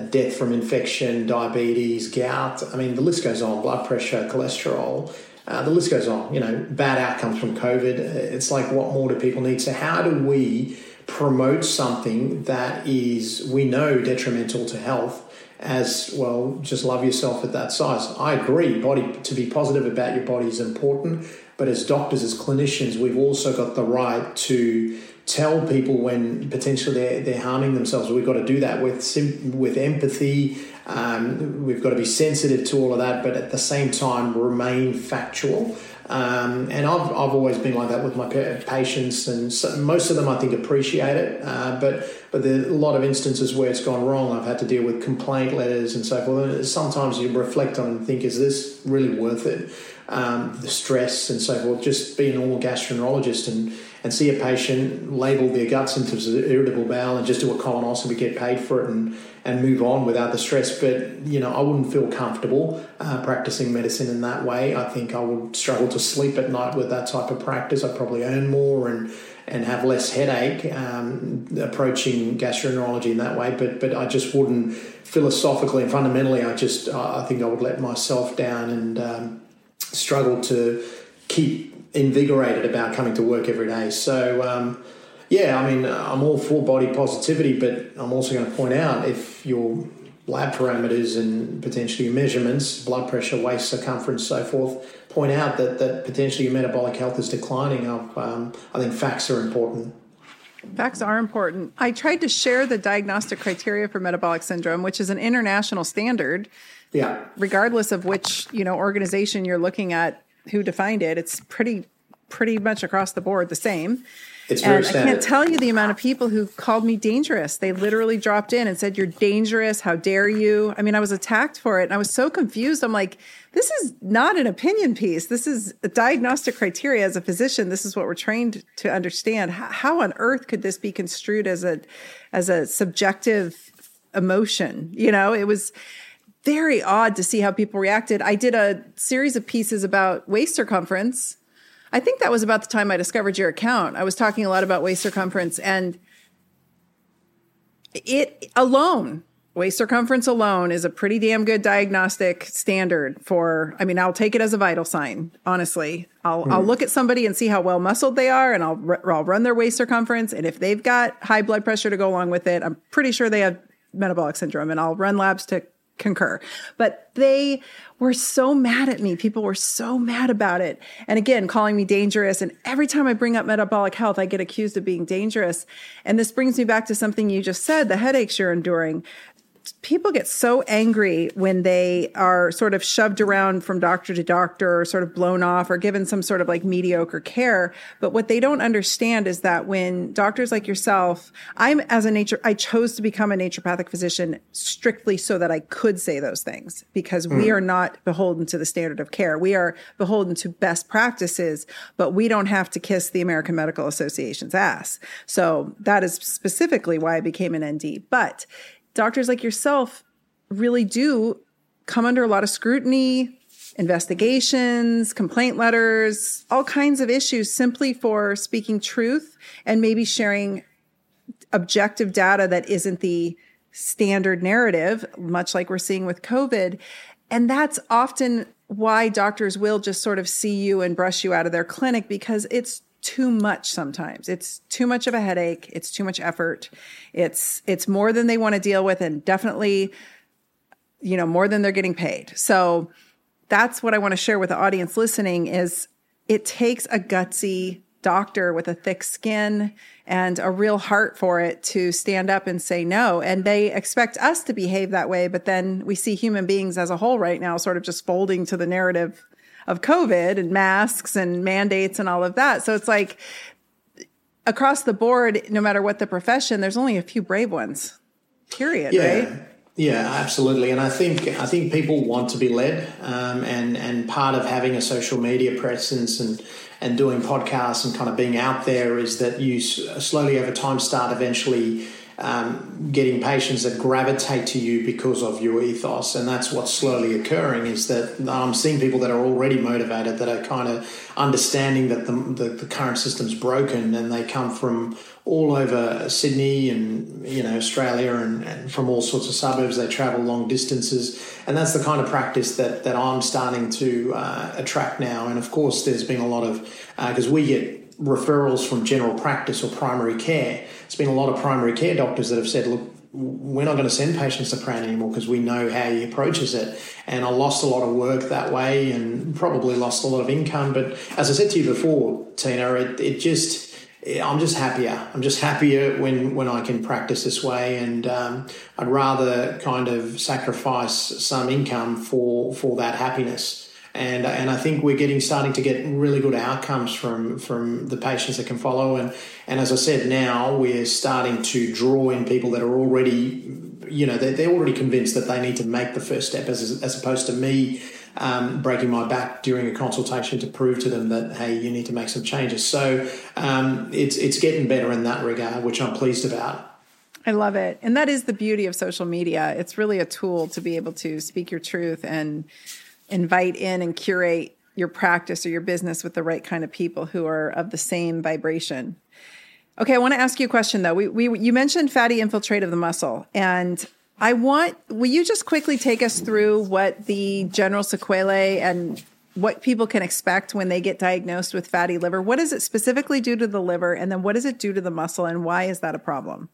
Death from infection, diabetes, gout. I mean, the list goes on. Blood pressure, cholesterol. Uh, the list goes on. You know, bad outcomes from COVID. It's like, what more do people need? So, how do we promote something that is, we know, detrimental to health? As well, just love yourself at that size. I agree. Body to be positive about your body is important, but as doctors, as clinicians, we've also got the right to tell people when potentially they're, they're harming themselves. We've got to do that with with empathy um, we've got to be sensitive to all of that, but at the same time remain factual. Um, and I've, I've always been like that with my patients, and so most of them I think appreciate it. Uh, but but there are a lot of instances where it's gone wrong. I've had to deal with complaint letters and so forth. And sometimes you reflect on and think, is this really worth it? Um, the stress and so forth. Just be a normal gastroenterologist and and see a patient label their gut symptoms as irritable bowel and just do a colonoscopy, get paid for it, and and move on without the stress. But you know, I wouldn't feel comfortable uh, practicing medicine in that way. I think I would struggle to sleep at night with that type of practice. I'd probably earn more and and have less headache um, approaching gastroenterology in that way. But but I just wouldn't philosophically and fundamentally. I just I think I would let myself down and um, struggle to keep invigorated about coming to work every day. So. Um, yeah, I mean, I'm all for body positivity, but I'm also going to point out if your lab parameters and potentially your measurements, blood pressure, waist circumference, so forth, point out that, that potentially your metabolic health is declining, um, I think facts are important. Facts are important. I tried to share the diagnostic criteria for metabolic syndrome, which is an international standard. Yeah. Regardless of which, you know, organization you're looking at who defined it, it's pretty pretty much across the board the same. It's very and. I can't tell you the amount of people who called me dangerous. They literally dropped in and said, You're dangerous. How dare you? I mean, I was attacked for it and I was so confused. I'm like, This is not an opinion piece. This is a diagnostic criteria as a physician. This is what we're trained to understand. How, how on earth could this be construed as a as a subjective emotion? You know, it was very odd to see how people reacted. I did a series of pieces about waist circumference I think that was about the time I discovered your account. I was talking a lot about waist circumference and it alone, waist circumference alone is a pretty damn good diagnostic standard for, I mean, I'll take it as a vital sign, honestly. I'll, mm. I'll look at somebody and see how well muscled they are and I'll, I'll run their waist circumference. And if they've got high blood pressure to go along with it, I'm pretty sure they have metabolic syndrome and I'll run labs to concur. But they were so mad at me. People were so mad about it. And again, calling me dangerous. And every time I bring up metabolic health, I get accused of being dangerous. And this brings me back to something you just said the headaches you're enduring people get so angry when they are sort of shoved around from doctor to doctor or sort of blown off or given some sort of like mediocre care. But what they don't understand is that when doctors like yourself i'm as a nature i chose to become a naturopathic physician strictly so that i could say those things because mm. we are not beholden to the standard of care. We are beholden to best practices but we don't have to kiss the american medical association's ass. So that is specifically why i became an nd but doctors like yourself really do come under a lot of scrutiny, investigations, complaint letters, all kinds of issues simply for speaking truth and maybe sharing objective data that isn't the standard narrative, much like we're seeing with COVID. And that's often why doctors will just sort of see you and brush you out of their clinic because it's too much sometimes. It's too much of a headache. It's too much effort. It's it's more than they want to deal with and definitely you know more than they're getting paid. So that's what I want to share with the audience listening is it takes a gutsy doctor with a thick skin and a real heart for it to stand up and say no. And they expect us to behave that way. But then we see human beings as a whole right now sort of just folding to the narrative of COVID and masks and mandates and all of that. So it's like across the board, no matter what the profession, there's only a few brave ones. Period. Yeah. Right. Yeah, absolutely, and I think I think people want to be led, um, and and part of having a social media presence and and doing podcasts and kind of being out there is that you slowly over time start eventually um, getting patients that gravitate to you because of your ethos, and that's what's slowly occurring. Is that I'm seeing people that are already motivated, that are kind of understanding that the, the, the current system's broken, and they come from all over Sydney and you know Australia and, and, from all sorts of suburbs. They travel long distances, and that's the kind of practice that that I'm starting to uh, attract now. And of course, there's been a lot of because uh, we get referrals from general practice or primary care. It's been a lot of primary care doctors that have said, look, we're not going to send patients to Pran anymore because we know how he approaches it. And I lost a lot of work that way and probably lost a lot of income. But as I said to you before, Tyna, it, it just, I'm just happier. I'm just happier when, when I can practice this way. And um, I'd rather kind of sacrifice some income for, for that happiness and and I think we're getting starting to get really good outcomes from from the patients that can follow and and as I said now we're starting to draw in people that are already you know they're, they're already convinced that they need to make the first step as as opposed to me um, breaking my back during a consultation to prove to them that hey you need to make some changes so um, it's it's getting better in that regard which I'm pleased about. I love it. And that is the beauty of social media. It's really a tool to be able to speak your truth and invite in and curate your practice or your business with the right kind of people who are of the same vibration. Okay, I want to ask you a question though. We, we you mentioned fatty infiltrate of the muscle, and I want will you just quickly take us through what the general sequelae and what people can expect when they get diagnosed with fatty liver? What is it specifically due to the liver, and then what does it do to the muscle, and why is that a problem?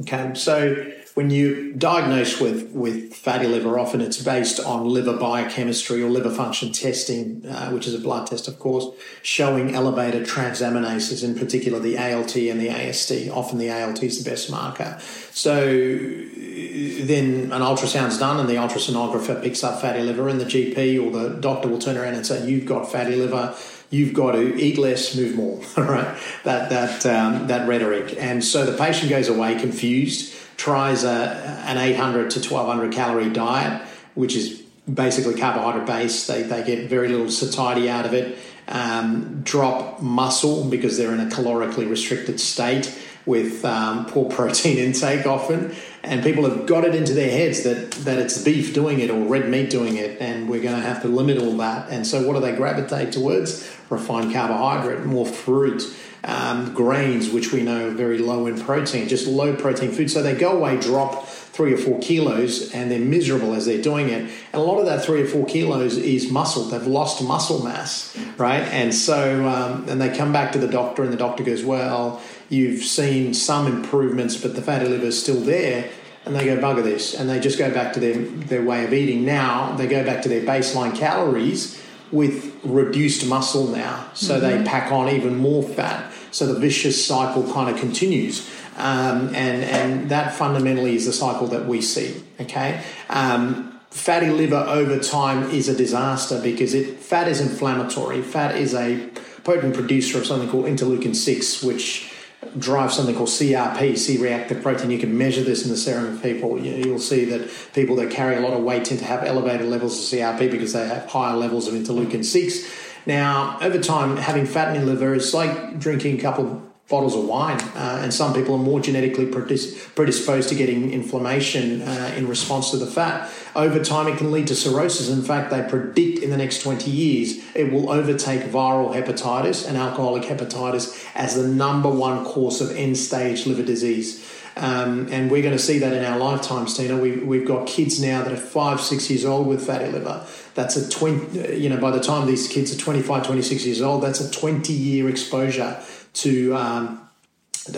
Okay, so when you diagnose with, with fatty liver, often it's based on liver biochemistry or liver function testing, uh, which is a blood test, of course, showing elevated transaminases, in particular the ALT and the AST. Often the ALT is the best marker. So then an ultrasound's done, and the ultrasonographer picks up fatty liver, and the GP or the doctor will turn around and say, You've got fatty liver you've got to eat less, move more, right? That that um, that rhetoric, and so the patient goes away confused, tries a, an 800 to 1200 calorie diet, which is basically carbohydrate based. They they get very little satiety out of it. Um, drop muscle because they're in a calorically restricted state with um, poor protein intake often and people have got it into their heads that that it's beef doing it or red meat doing it, and we're going to have to limit all that. And so, what do they gravitate towards? Refined carbohydrate, more fruit, um, grains, which we know are very low in protein, just low protein food. So they go away, drop three or four kilos, and they're miserable as they're doing it. And a lot of that three or four kilos is muscle. They've lost muscle mass, right? And so, um, and they come back to the doctor, and the doctor goes, "Well." You've seen some improvements, but the fatty liver is still there. And they go, bugger this. And they just go back to their, their way of eating. Now they go back to their baseline calories with reduced muscle now. So mm-hmm. they pack on even more fat. So the vicious cycle kind of continues. Um, and, and that fundamentally is the cycle that we see. Okay. Um, fatty liver over time is a disaster because it fat is inflammatory. Fat is a potent producer of something called interleukin 6, which drive something called CRP, C-reactive protein. You can measure this in the serum of people. You'll see that people that carry a lot of weight tend to have elevated levels of CRP because they have higher levels of interleukin 6. Now, over time, having fat in your liver is like drinking a couple bottles of wine. Uh, and some people are more genetically predisposed to getting inflammation uh, in response to the fat. Over time, it can lead to cirrhosis. In fact, they predict in the next 20 years it will overtake viral hepatitis and alcoholic hepatitis as the number one cause of end stage liver disease. Um, and we're going to see that in our lifetimes, Tyna. We, we've got kids now that are five, six years old with fatty liver. That's a 20, you know, by the time these kids are 25, 26 years old, that's a 20 year exposure to um,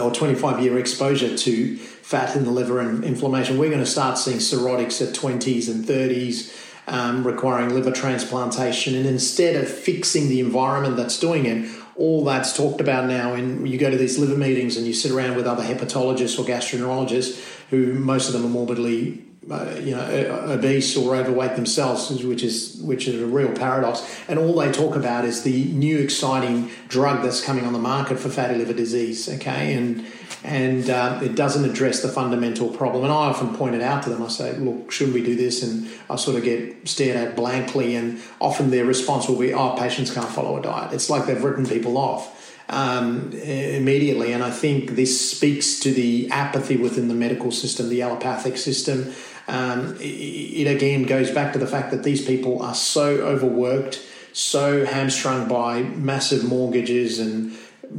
or 25 year exposure to fat in the liver and inflammation, we're going to start seeing cirrhotics at 20s and 30s. Um, requiring liver transplantation, and instead of fixing the environment that's doing it, all that's talked about now. And you go to these liver meetings and you sit around with other hepatologists or gastroenterologists who most of them are morbidly uh, you know, obese or overweight themselves, which is which is a real paradox. And all they talk about is the new exciting drug that's coming on the market for fatty liver disease. Okay, and and uh, it doesn't address the fundamental problem. And I often point it out to them. I say, look, shouldn't we do this? And I sort of get stared at blankly. And often their response will be, oh, patients can't follow a diet. It's like they've written people off. Um, immediately. And I think this speaks to the apathy within the medical system, the allopathic system, um, it, again goes back to the fact that these people are so overworked, so hamstrung by massive mortgages and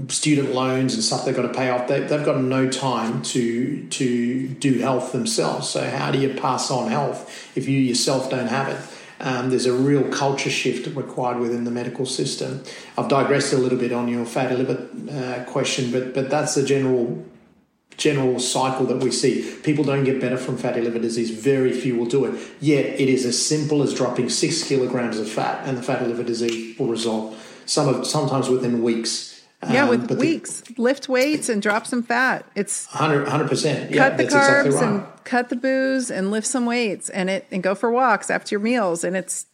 student loans and stuff they've got to pay off. They, have got no time to to do health themselves. So how do you pass on health if you yourself don't have it? Um, there's a real culture shift required within the medical system. I've digressed a little bit on your fatty liver uh, question, but but that's the general general cycle that we see. People don't get better from fatty liver disease. Very few will do it. Yet it is as simple as dropping six kilograms of fat, and the fatty liver disease will resolve. Some of sometimes within weeks. Yeah, um, with weeks. The, Lift weights and drop some fat. It's 100 percent. Yeah, cut the carbs exactly right. and cut the booze and lift some weights and it and go for walks after your meals and it's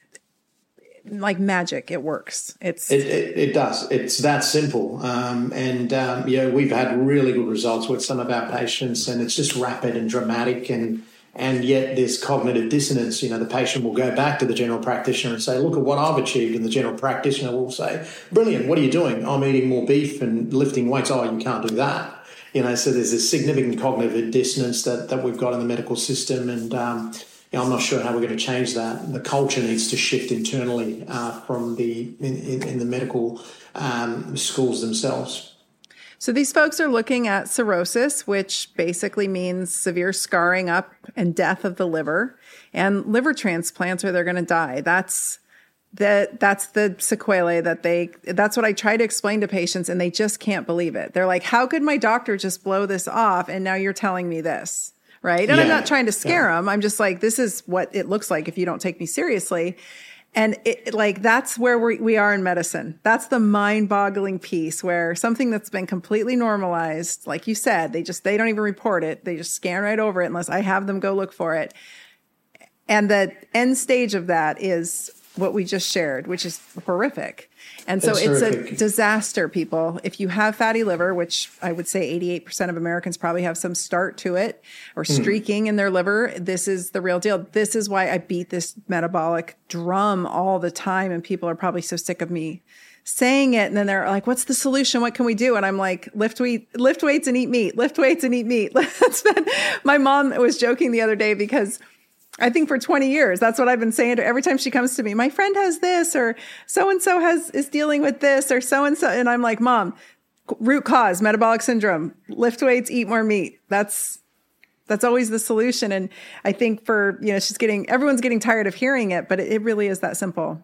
like magic. It works. It's it, it, it does. It's that simple. Um, and um, we've had really good results with some of our patients, and it's just rapid and dramatic and. And yet, there's cognitive dissonance. You know, the patient will go back to the general practitioner and say, "Look at what I've achieved." And the general practitioner will say, "Brilliant! What are you doing? I'm eating more beef and lifting weights. Oh, you can't do that." You know, so there's a significant cognitive dissonance that that we've got in the medical system, and um, you know, I'm not sure how we're going to change that. The culture needs to shift internally uh, from the in, in, in the medical um, schools themselves. So these folks are looking at cirrhosis, which basically means severe scarring up and death of the liver, and liver transplants, or they're going to die. That's that that's the sequelae that they that's what I try to explain to patients and they just can't believe it. They're like, "How could my doctor just blow this off and now you're telling me this?" Right? And yeah. I'm not trying to scare yeah. them. I'm just like, this is what it looks like if you don't take me seriously. And it, like that's where we, we are in medicine. That's the mind-boggling piece where something that's been completely normalized, like you said, they just they don't even report it. They just scan right over it unless I have them go look for it. And the end stage of that is what we just shared, which is horrific. And so it's a disaster, people. If you have fatty liver, which I would say 88% of Americans probably have some start to it or hmm. streaking mm. in their liver, this is the real deal. This is why I beat this metabolic drum all the time. And people are probably so sick of me saying it and then they're like what's the solution what can we do and i'm like lift weight lift weights and eat meat lift weights and eat meat that's been my mom was joking the other day because I think for 20 years, that's what I've been saying to her. every time she comes to me. My friend has this, or so and so has is dealing with this, or so and so, and I'm like, Mom, root cause, metabolic syndrome, lift weights, eat more meat. That's that's always the solution. And I think for you know, she's getting everyone's getting tired of hearing it, but it, it really is that simple.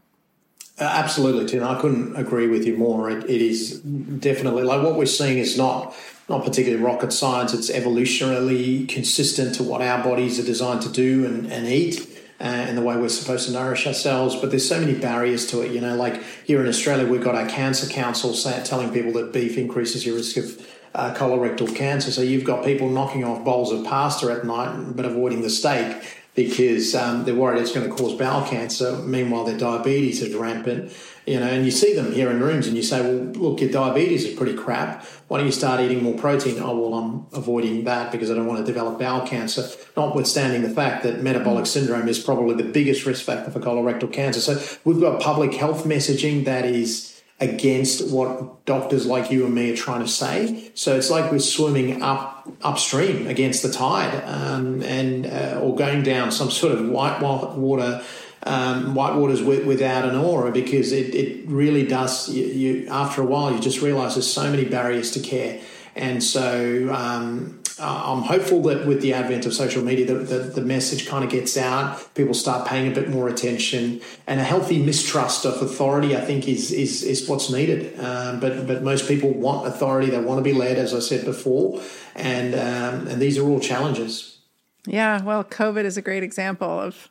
Uh, absolutely, Tim. I couldn't agree with you more. It, it is definitely like what we're seeing is not not particularly rocket science. It's evolutionarily consistent to what our bodies are designed to do and, and eat. Uh, and the way we're supposed to nourish ourselves, but there's so many barriers to it. You know, like here in Australia, we've got our cancer council say, telling people that beef increases your risk of uh, colorectal cancer. So you've got people knocking off bowls of pasta at night, but avoiding the steak because um, they're worried it's going to cause bowel cancer. Meanwhile, their diabetes is rampant. You know, and you see them here in rooms, and you say, "Well, look, your diabetes is pretty crap. Why don't you start eating more protein?" Oh, well, I'm avoiding that because I don't want to develop bowel cancer. Notwithstanding the fact that metabolic syndrome is probably the biggest risk factor for colorectal cancer. So we've got public health messaging that is against what doctors like you and me are trying to say. So it's like we're swimming up upstream against the tide, um, and uh, or going down some sort of white water. Um, white waters with, without an aura because it, it really does you, you after a while you just realize there's so many barriers to care and so um, I'm hopeful that with the advent of social media, the, the, the, message kind of gets out. People start paying a bit more attention, and a healthy mistrust of authority, I think, is is, is what's needed. Um, but but most people want authority; they want to be led, as I said before, and um, and these are all challenges. Yeah, well, COVID is a great example of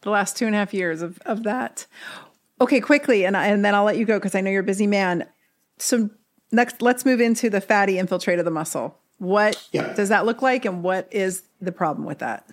the last two and a half years of of that. Okay, quickly, and and then I'll let you go because I know you're a busy man. So next, let's move into the fatty infiltrate of the muscle. What yeah. does that look like, and what is the problem with that?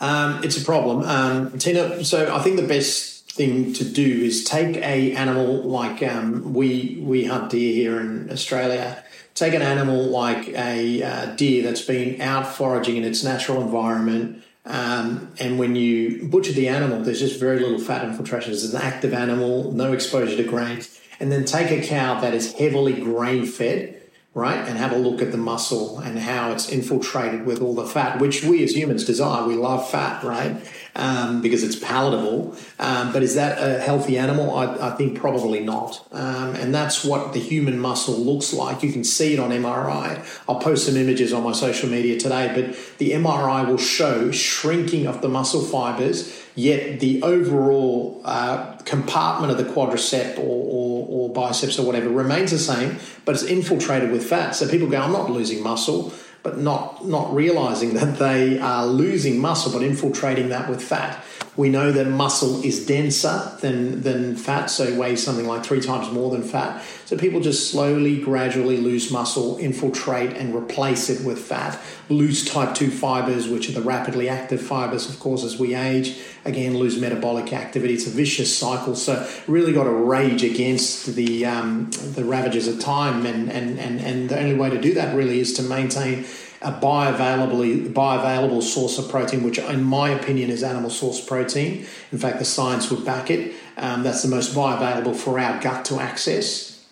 Um, it's a problem, um, Tyna. So I think the best thing to do is take a animal like um, we we hunt deer here in Australia. Take an animal like a uh, deer that's been out foraging in its natural environment. Um, and when you butcher the animal, there's just very little fat infiltration. It's an active animal, no exposure to grains. And then take a cow that is heavily grain fed right? And have a look at the muscle and how it's infiltrated with all the fat, which we as humans desire. We love fat, right? Um, because it's palatable. Um, but is that a healthy animal? I, I think probably not. Um, and that's what the human muscle looks like. You can see it on MRI. I'll post some images on my social media today, but the MRI will show shrinking of the muscle fibers yet the overall uh, compartment of the quadricep or, or, or, biceps or whatever remains the same, but it's infiltrated with fat. So people go, I'm not losing muscle, but not not realizing that they are losing muscle, but infiltrating that with fat. We know that muscle is denser than, than fat, so it weighs something like three times more than fat. So people just slowly, gradually lose muscle, infiltrate and replace it with fat. Lose type 2 fibers, which are the rapidly active fibers, of course, as we age. Again, lose metabolic activity. It's a vicious cycle. So really got to rage against the, um, the ravages of time. And, and, and, and the only way to do that really is to maintain a bioavailable, source of protein, which in my opinion is animal source protein. In fact, the science would back it. Um, that's the most bioavailable for our gut to access.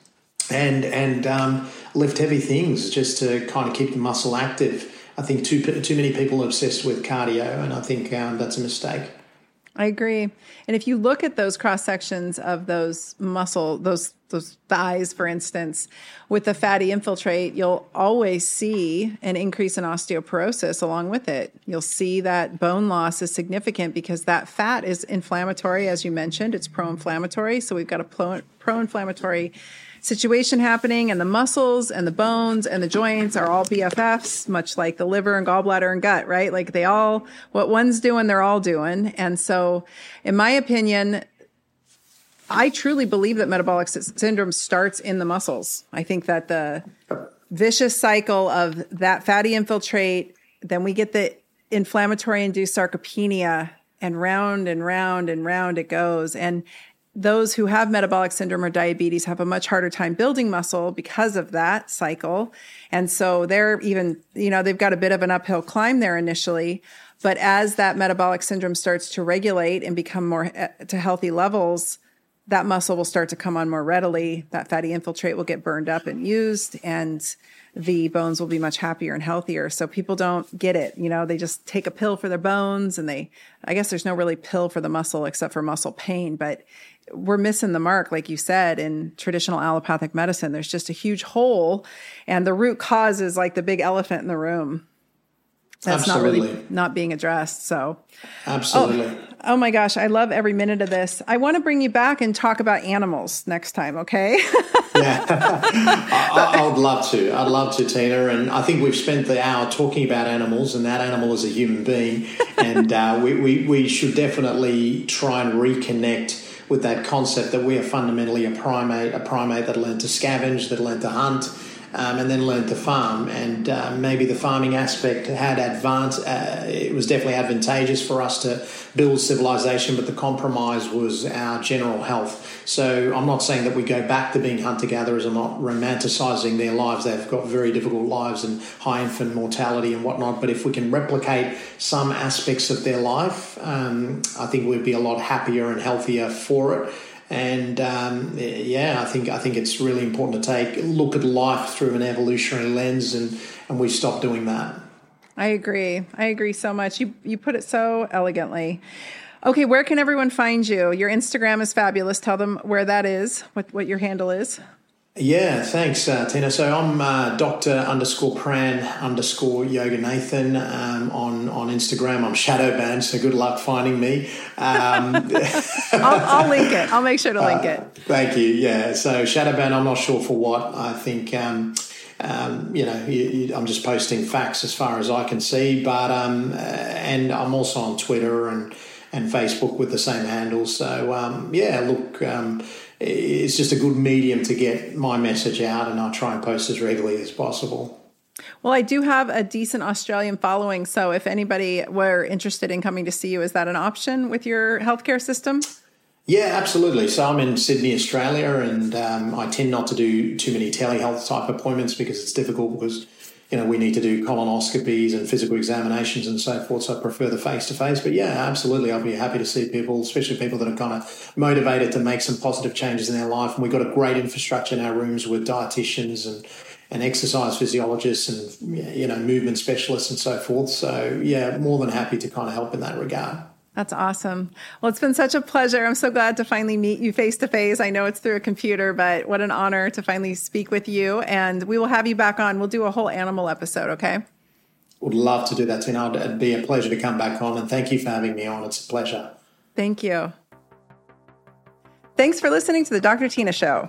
And, and um, lift heavy things just to kind of keep the muscle active. I think too, too many people are obsessed with cardio, and I think um, that's a mistake. I agree. And if you look at those cross sections of those muscle, those those thighs, for instance, with the fatty infiltrate, you'll always see an increase in osteoporosis along with it. You'll see that bone loss is significant because that fat is inflammatory, as you mentioned. It's pro-inflammatory, so we've got a pro-inflammatory situation happening, and the muscles and the bones and the joints are all BFFs, much like the liver and gallbladder and gut, right? Like they all, what one's doing, they're all doing. And so, in my opinion, I truly believe that metabolic syndrome starts in the muscles. I think that the vicious cycle of that fatty infiltrate, then we get the inflammatory induced sarcopenia, and round and round and round it goes. And those who have metabolic syndrome or diabetes have a much harder time building muscle because of that cycle. And so they're even, you know, they've got a bit of an uphill climb there initially. But as that metabolic syndrome starts to regulate and become more eh, to healthy levels, that muscle will start to come on more readily. That fatty infiltrate will get burned up and used, and the bones will be much happier and healthier. So people don't get it. You know, they just take a pill for their bones, and they, I guess there's no really pill for the muscle except for muscle pain, but we're missing the mark, like you said, in traditional allopathic medicine. There's just a huge hole, and the root cause is like the big elephant in the room that's Absolutely. not really not being addressed. So, Absolutely. Oh, oh, my gosh, I love every minute of this. I want to bring you back and talk about animals next time. Okay. yeah, I, I, would love to. I'd love to, Tyna. And I think we've spent the hour talking about animals, and that animal is a human being, and uh, we, we we should definitely try and reconnect with that concept that we are fundamentally a primate, a primate that learned to scavenge, that learned to hunt um, and then learned to farm. And uh, maybe the farming aspect had advance. Uh, it was definitely advantageous for us to build civilization, but the compromise was our general health. So I'm not saying that we go back to being hunter gatherers. I'm not romanticizing their lives. They've got very difficult lives and high infant mortality and whatnot. But if we can replicate some aspects of their life, um, I think we'd be a lot happier and healthier for it. And um, yeah, I think I think it's really important to take look at life through an evolutionary lens, and and we stop doing that. I agree. I agree so much. You you put it so elegantly. Okay, where can everyone find you? Your Instagram is fabulous. Tell them where that is. What what your handle is. Yeah, thanks, uh, Tyna. So I'm uh, Doctor underscore Pran underscore Yoganathan um, on on Instagram. I'm shadow banned, so good luck finding me. Um, I'll, I'll, link it. I'll make sure to link uh, it. Thank you. Yeah. So shadow banned. I'm not sure for what. I think. Um, um, you know, you, you, I'm just posting facts as far as I can see, but um, uh, and I'm also on Twitter and and Facebook with the same handle. So um, yeah, look, um, it's just a good medium to get my message out, and I try and post as regularly as possible. Well, I do have a decent Australian following, so if anybody were interested in coming to see you, is that an option with your healthcare system? Yeah, absolutely. So I'm in Sydney, Australia, and um, I tend not to do too many telehealth type appointments because it's difficult because you know, we need to do colonoscopies and physical examinations and so forth. So I prefer the face to face. But yeah, absolutely, I'll be happy to see people, especially people that are kind of motivated to make some positive changes in their life. And we've got a great infrastructure in our rooms with dietitians and and exercise physiologists and you know movement specialists and so forth. So yeah, more than happy to kind of help in that regard. That's awesome. Well, it's been such a pleasure. I'm so glad to finally meet you face to face. I know it's through a computer, but what an honor to finally speak with you. And we will have you back on. We'll do a whole animal episode, okay? Would love to do that, Tyna. It'd be a pleasure to come back on. And thank you for having me on. It's a pleasure. Thank you. Thanks for listening to the Dr. Tyna Show.